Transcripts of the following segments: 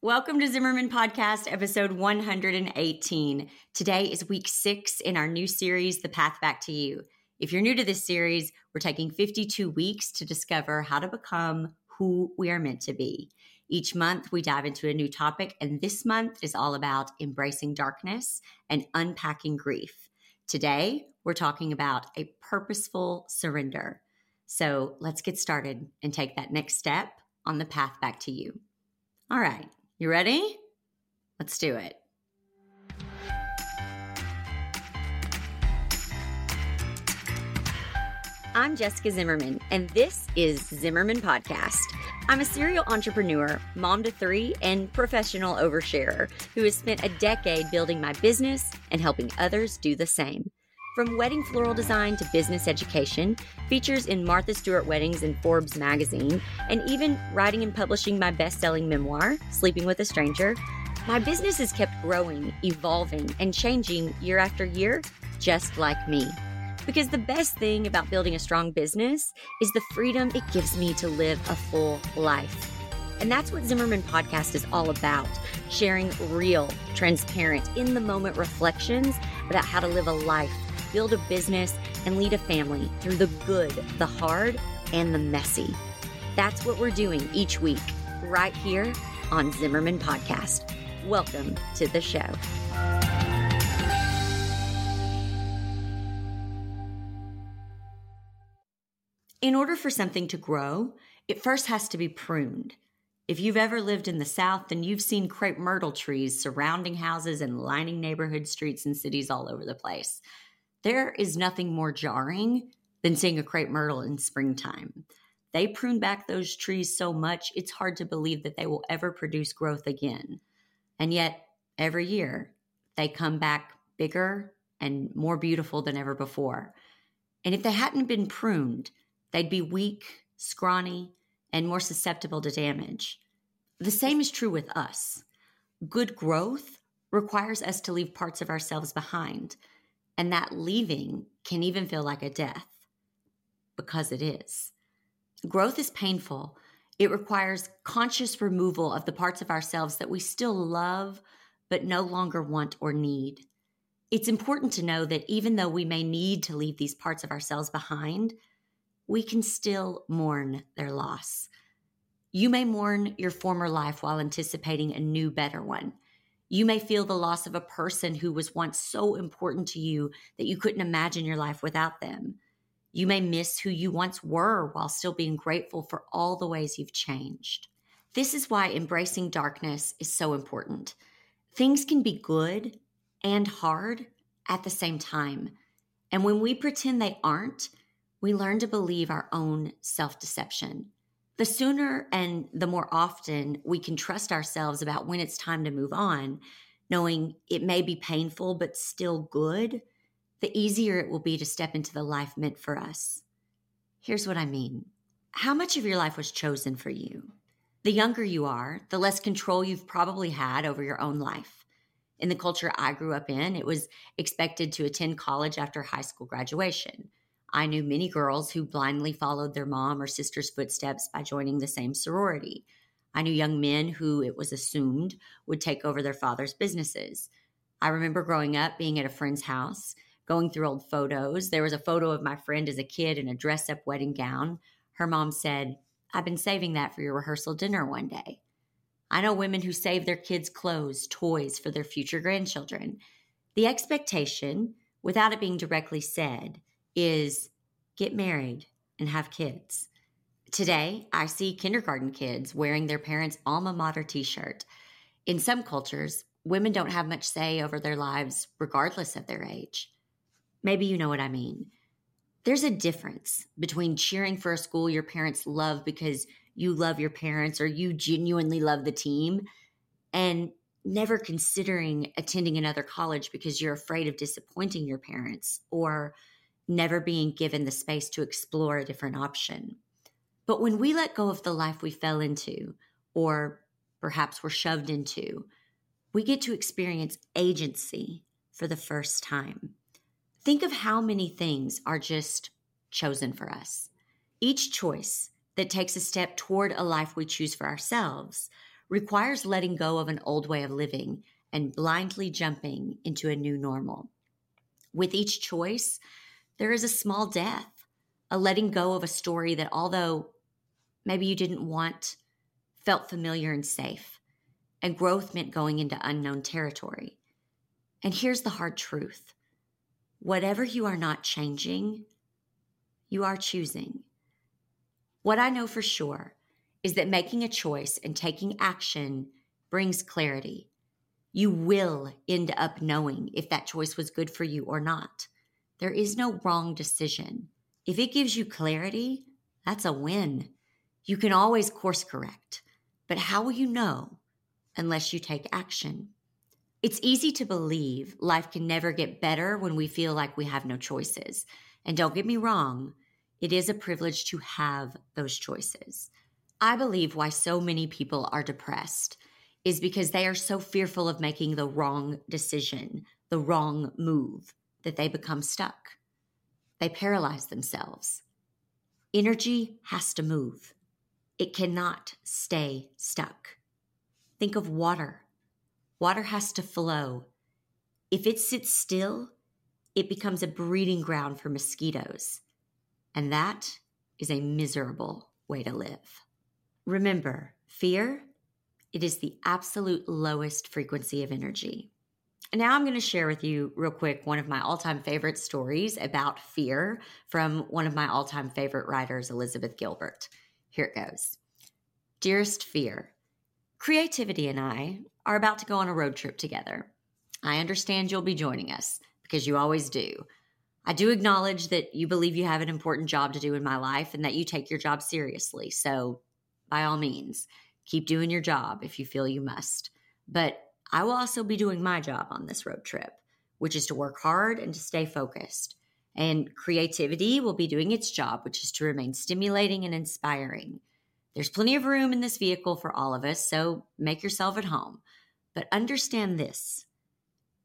Welcome to Zimmerman Podcast, episode 118. Today is week six in our new series, The Path Back to You. If you're new to this series, we're taking 52 weeks to discover how to become who we are meant to be. Each month, we dive into a new topic, and this month is all about embracing darkness and unpacking grief. Today, we're talking about a purposeful surrender. So let's get started and take that next step on the path back to you. All right. You ready? Let's do it. I'm Jessica Zimmerman, and this is Zimmerman Podcast. I'm a serial entrepreneur, mom to three, and professional oversharer who has spent a decade building my business and helping others do the same. From wedding floral design to business education, features in Martha Stewart Weddings and Forbes magazine, and even writing and publishing my best selling memoir, Sleeping with a Stranger, my business has kept growing, evolving, and changing year after year, just like me. Because the best thing about building a strong business is the freedom it gives me to live a full life. And that's what Zimmerman Podcast is all about sharing real, transparent, in the moment reflections about how to live a life build a business, and lead a family through the good, the hard, and the messy. That's what we're doing each week, right here on Zimmerman Podcast. Welcome to the show. In order for something to grow, it first has to be pruned. If you've ever lived in the South, then you've seen crepe myrtle trees surrounding houses and lining neighborhood streets and cities all over the place. There is nothing more jarring than seeing a crepe myrtle in springtime. They prune back those trees so much, it's hard to believe that they will ever produce growth again. And yet, every year, they come back bigger and more beautiful than ever before. And if they hadn't been pruned, they'd be weak, scrawny, and more susceptible to damage. The same is true with us. Good growth requires us to leave parts of ourselves behind and that leaving can even feel like a death because it is. Growth is painful. It requires conscious removal of the parts of ourselves that we still love, but no longer want or need. It's important to know that even though we may need to leave these parts of ourselves behind, we can still mourn their loss. You may mourn your former life while anticipating a new, better one. You may feel the loss of a person who was once so important to you that you couldn't imagine your life without them. You may miss who you once were while still being grateful for all the ways you've changed. This is why embracing darkness is so important. Things can be good and hard at the same time. And when we pretend they aren't, we learn to believe our own self deception the sooner and the more often we can trust ourselves about when it's time to move on, knowing it may be painful but still good, the easier it will be to step into the life meant for us. Here's what I mean How much of your life was chosen for you? The younger you are, the less control you've probably had over your own life. In the culture I grew up in, it was expected to attend college after high school graduation. I knew many girls who blindly followed their mom or sister's footsteps by joining the same sorority. I knew young men who it was assumed would take over their father's businesses. I remember growing up being at a friend's house, going through old photos. There was a photo of my friend as a kid in a dress up wedding gown. Her mom said, I've been saving that for your rehearsal dinner one day. I know women who save their kids' clothes, toys for their future grandchildren. The expectation, without it being directly said, is get married and have kids. Today, I see kindergarten kids wearing their parents' alma mater t shirt. In some cultures, women don't have much say over their lives, regardless of their age. Maybe you know what I mean. There's a difference between cheering for a school your parents love because you love your parents or you genuinely love the team and never considering attending another college because you're afraid of disappointing your parents or never being given the space to explore a different option. But when we let go of the life we fell into, or perhaps were shoved into, we get to experience agency for the first time. Think of how many things are just chosen for us. Each choice that takes a step toward a life we choose for ourselves requires letting go of an old way of living and blindly jumping into a new normal. With each choice, there is a small death, a letting go of a story that, although maybe you didn't want, felt familiar and safe. And growth meant going into unknown territory. And here's the hard truth whatever you are not changing, you are choosing. What I know for sure is that making a choice and taking action brings clarity. You will end up knowing if that choice was good for you or not. There is no wrong decision. If it gives you clarity, that's a win. You can always course correct, but how will you know unless you take action? It's easy to believe life can never get better when we feel like we have no choices. And don't get me wrong, it is a privilege to have those choices. I believe why so many people are depressed is because they are so fearful of making the wrong decision, the wrong move, that they become stuck. They paralyze themselves. Energy has to move, it cannot stay stuck. Think of water. Water has to flow. If it sits still, it becomes a breeding ground for mosquitoes. And that is a miserable way to live. Remember, fear, it is the absolute lowest frequency of energy. And now I'm going to share with you, real quick, one of my all time favorite stories about fear from one of my all time favorite writers, Elizabeth Gilbert. Here it goes Dearest Fear, creativity and I are about to go on a road trip together. I understand you'll be joining us because you always do. I do acknowledge that you believe you have an important job to do in my life and that you take your job seriously. So by all means, keep doing your job if you feel you must. But I will also be doing my job on this road trip, which is to work hard and to stay focused. And creativity will be doing its job, which is to remain stimulating and inspiring. There's plenty of room in this vehicle for all of us, so make yourself at home. But understand this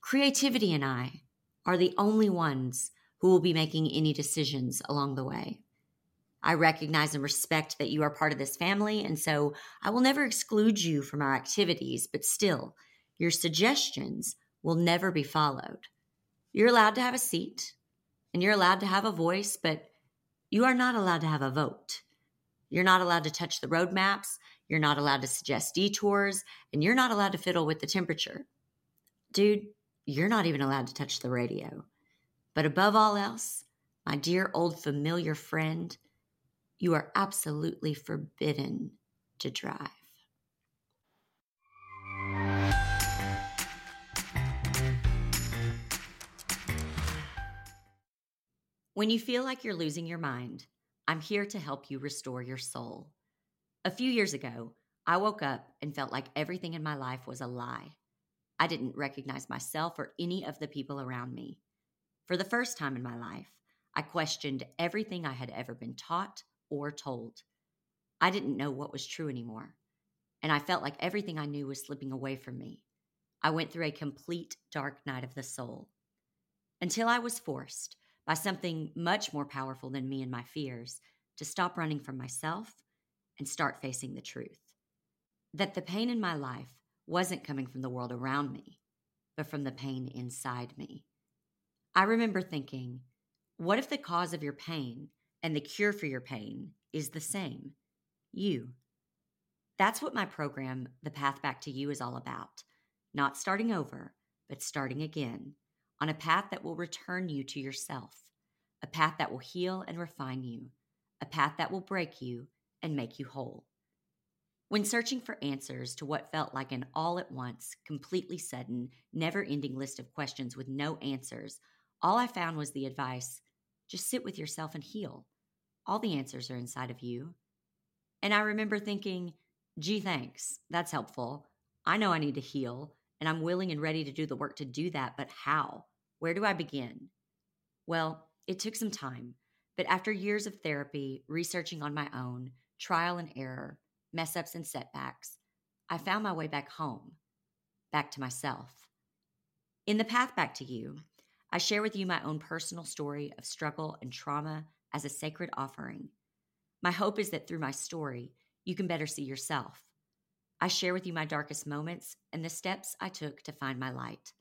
creativity and I are the only ones who will be making any decisions along the way. I recognize and respect that you are part of this family, and so I will never exclude you from our activities, but still, your suggestions will never be followed. You're allowed to have a seat and you're allowed to have a voice, but you are not allowed to have a vote. You're not allowed to touch the road maps, you're not allowed to suggest detours, and you're not allowed to fiddle with the temperature. Dude, you're not even allowed to touch the radio. But above all else, my dear old familiar friend, you are absolutely forbidden to drive. When you feel like you're losing your mind, I'm here to help you restore your soul. A few years ago, I woke up and felt like everything in my life was a lie. I didn't recognize myself or any of the people around me. For the first time in my life, I questioned everything I had ever been taught or told. I didn't know what was true anymore, and I felt like everything I knew was slipping away from me. I went through a complete dark night of the soul until I was forced by something much more powerful than me and my fears to stop running from myself and start facing the truth. That the pain in my life wasn't coming from the world around me, but from the pain inside me. I remember thinking, what if the cause of your pain and the cure for your pain is the same you. That's what my program, The Path Back to You, is all about. Not starting over, but starting again on a path that will return you to yourself, a path that will heal and refine you, a path that will break you and make you whole. When searching for answers to what felt like an all at once, completely sudden, never ending list of questions with no answers, all I found was the advice just sit with yourself and heal. All the answers are inside of you. And I remember thinking, gee, thanks. That's helpful. I know I need to heal, and I'm willing and ready to do the work to do that, but how? Where do I begin? Well, it took some time, but after years of therapy, researching on my own, trial and error, mess ups and setbacks, I found my way back home, back to myself. In the path back to you, I share with you my own personal story of struggle and trauma as a sacred offering. My hope is that through my story, you can better see yourself. I share with you my darkest moments and the steps I took to find my light,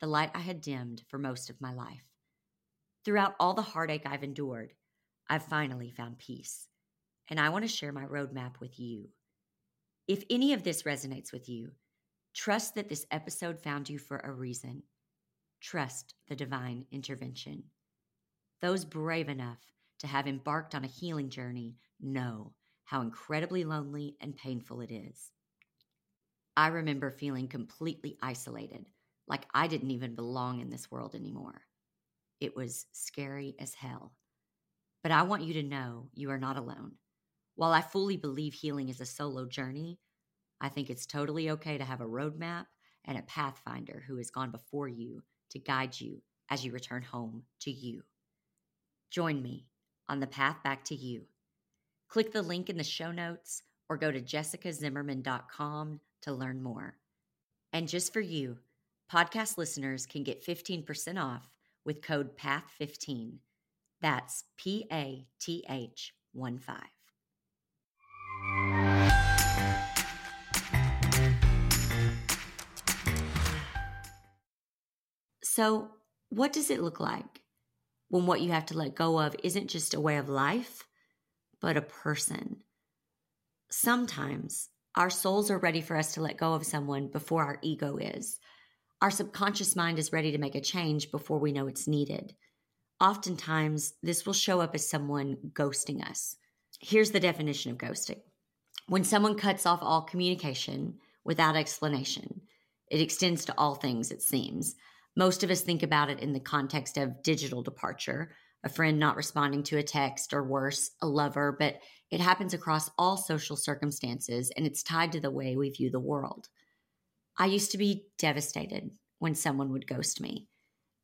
the light I had dimmed for most of my life. Throughout all the heartache I've endured, I've finally found peace, and I want to share my roadmap with you. If any of this resonates with you, trust that this episode found you for a reason. Trust the divine intervention. Those brave enough to have embarked on a healing journey know how incredibly lonely and painful it is. I remember feeling completely isolated, like I didn't even belong in this world anymore. It was scary as hell. But I want you to know you are not alone. While I fully believe healing is a solo journey, I think it's totally okay to have a roadmap and a pathfinder who has gone before you to guide you as you return home to you. Join me on the path back to you. Click the link in the show notes or go to jessicazimmerman.com to learn more. And just for you, podcast listeners can get 15% off with code PATH15. That's P A T H 1 5. So, what does it look like when what you have to let go of isn't just a way of life, but a person? Sometimes our souls are ready for us to let go of someone before our ego is. Our subconscious mind is ready to make a change before we know it's needed. Oftentimes, this will show up as someone ghosting us. Here's the definition of ghosting when someone cuts off all communication without explanation, it extends to all things, it seems. Most of us think about it in the context of digital departure, a friend not responding to a text, or worse, a lover, but it happens across all social circumstances and it's tied to the way we view the world. I used to be devastated when someone would ghost me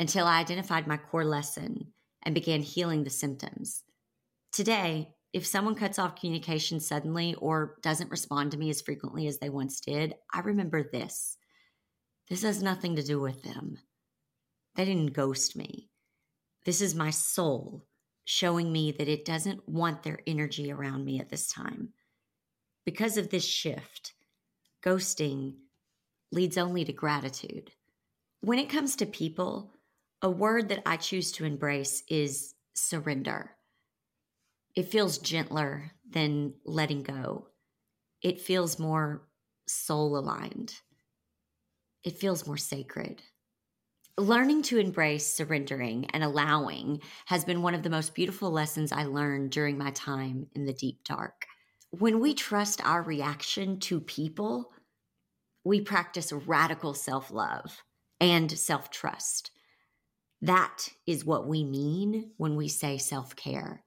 until I identified my core lesson and began healing the symptoms. Today, if someone cuts off communication suddenly or doesn't respond to me as frequently as they once did, I remember this. This has nothing to do with them. They didn't ghost me. This is my soul showing me that it doesn't want their energy around me at this time. Because of this shift, ghosting leads only to gratitude. When it comes to people, a word that I choose to embrace is surrender. It feels gentler than letting go. It feels more soul aligned. It feels more sacred. Learning to embrace surrendering and allowing has been one of the most beautiful lessons I learned during my time in the deep dark. When we trust our reaction to people, we practice radical self love and self trust. That is what we mean when we say self care,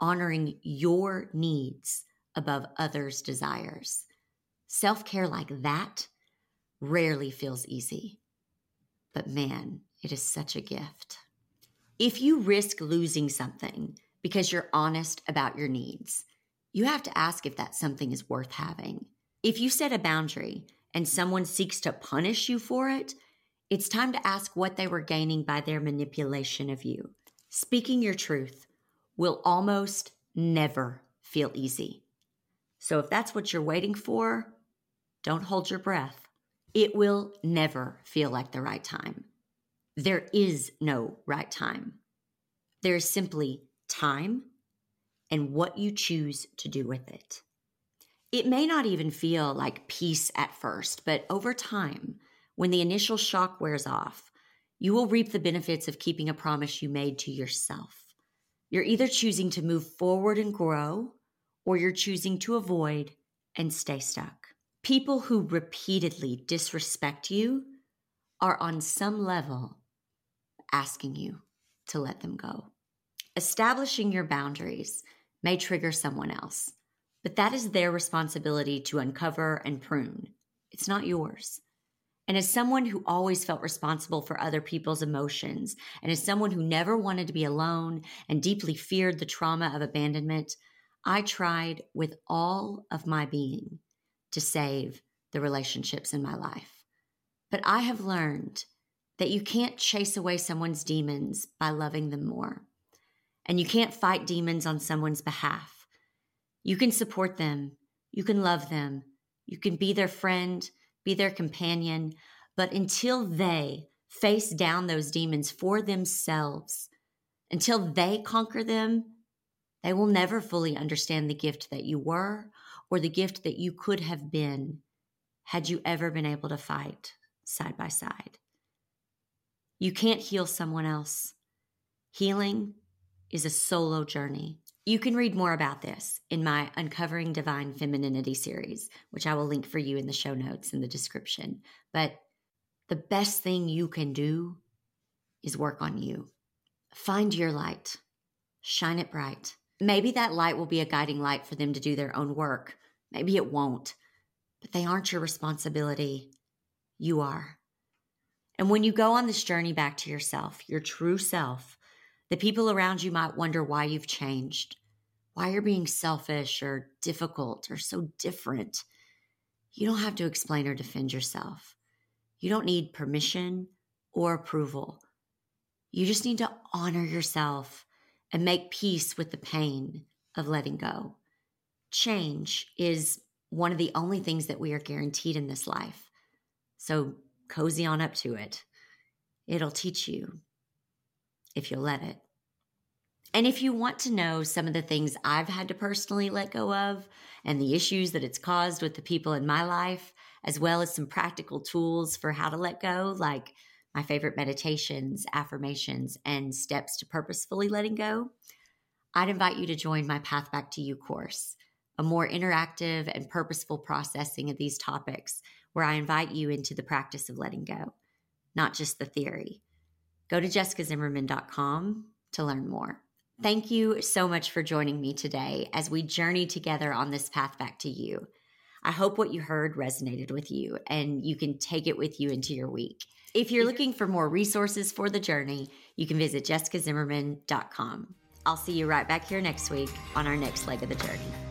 honoring your needs above others' desires. Self care like that rarely feels easy. But man, it is such a gift. If you risk losing something because you're honest about your needs, you have to ask if that something is worth having. If you set a boundary and someone seeks to punish you for it, it's time to ask what they were gaining by their manipulation of you. Speaking your truth will almost never feel easy. So if that's what you're waiting for, don't hold your breath. It will never feel like the right time. There is no right time. There is simply time and what you choose to do with it. It may not even feel like peace at first, but over time, when the initial shock wears off, you will reap the benefits of keeping a promise you made to yourself. You're either choosing to move forward and grow, or you're choosing to avoid and stay stuck. People who repeatedly disrespect you are on some level asking you to let them go. Establishing your boundaries may trigger someone else, but that is their responsibility to uncover and prune. It's not yours. And as someone who always felt responsible for other people's emotions, and as someone who never wanted to be alone and deeply feared the trauma of abandonment, I tried with all of my being to save the relationships in my life. But I have learned that you can't chase away someone's demons by loving them more. And you can't fight demons on someone's behalf. You can support them, you can love them, You can be their friend, be their companion, but until they face down those demons for themselves, until they conquer them, they will never fully understand the gift that you were or the gift that you could have been had you ever been able to fight side by side. You can't heal someone else. Healing is a solo journey. You can read more about this in my Uncovering Divine Femininity series, which I will link for you in the show notes in the description. But the best thing you can do is work on you. Find your light, shine it bright. Maybe that light will be a guiding light for them to do their own work. Maybe it won't, but they aren't your responsibility. You are. And when you go on this journey back to yourself, your true self, the people around you might wonder why you've changed, why you're being selfish or difficult or so different. You don't have to explain or defend yourself. You don't need permission or approval. You just need to honor yourself and make peace with the pain of letting go. Change is one of the only things that we are guaranteed in this life. So cozy on up to it. It'll teach you if you'll let it. And if you want to know some of the things I've had to personally let go of and the issues that it's caused with the people in my life, as well as some practical tools for how to let go, like my favorite meditations, affirmations, and steps to purposefully letting go, I'd invite you to join my Path Back to You course, a more interactive and purposeful processing of these topics where I invite you into the practice of letting go, not just the theory. Go to jessicazimmerman.com to learn more. Thank you so much for joining me today as we journey together on this path back to you. I hope what you heard resonated with you and you can take it with you into your week. If you're looking for more resources for the journey, you can visit jessicazimmerman.com. I'll see you right back here next week on our next leg of the journey.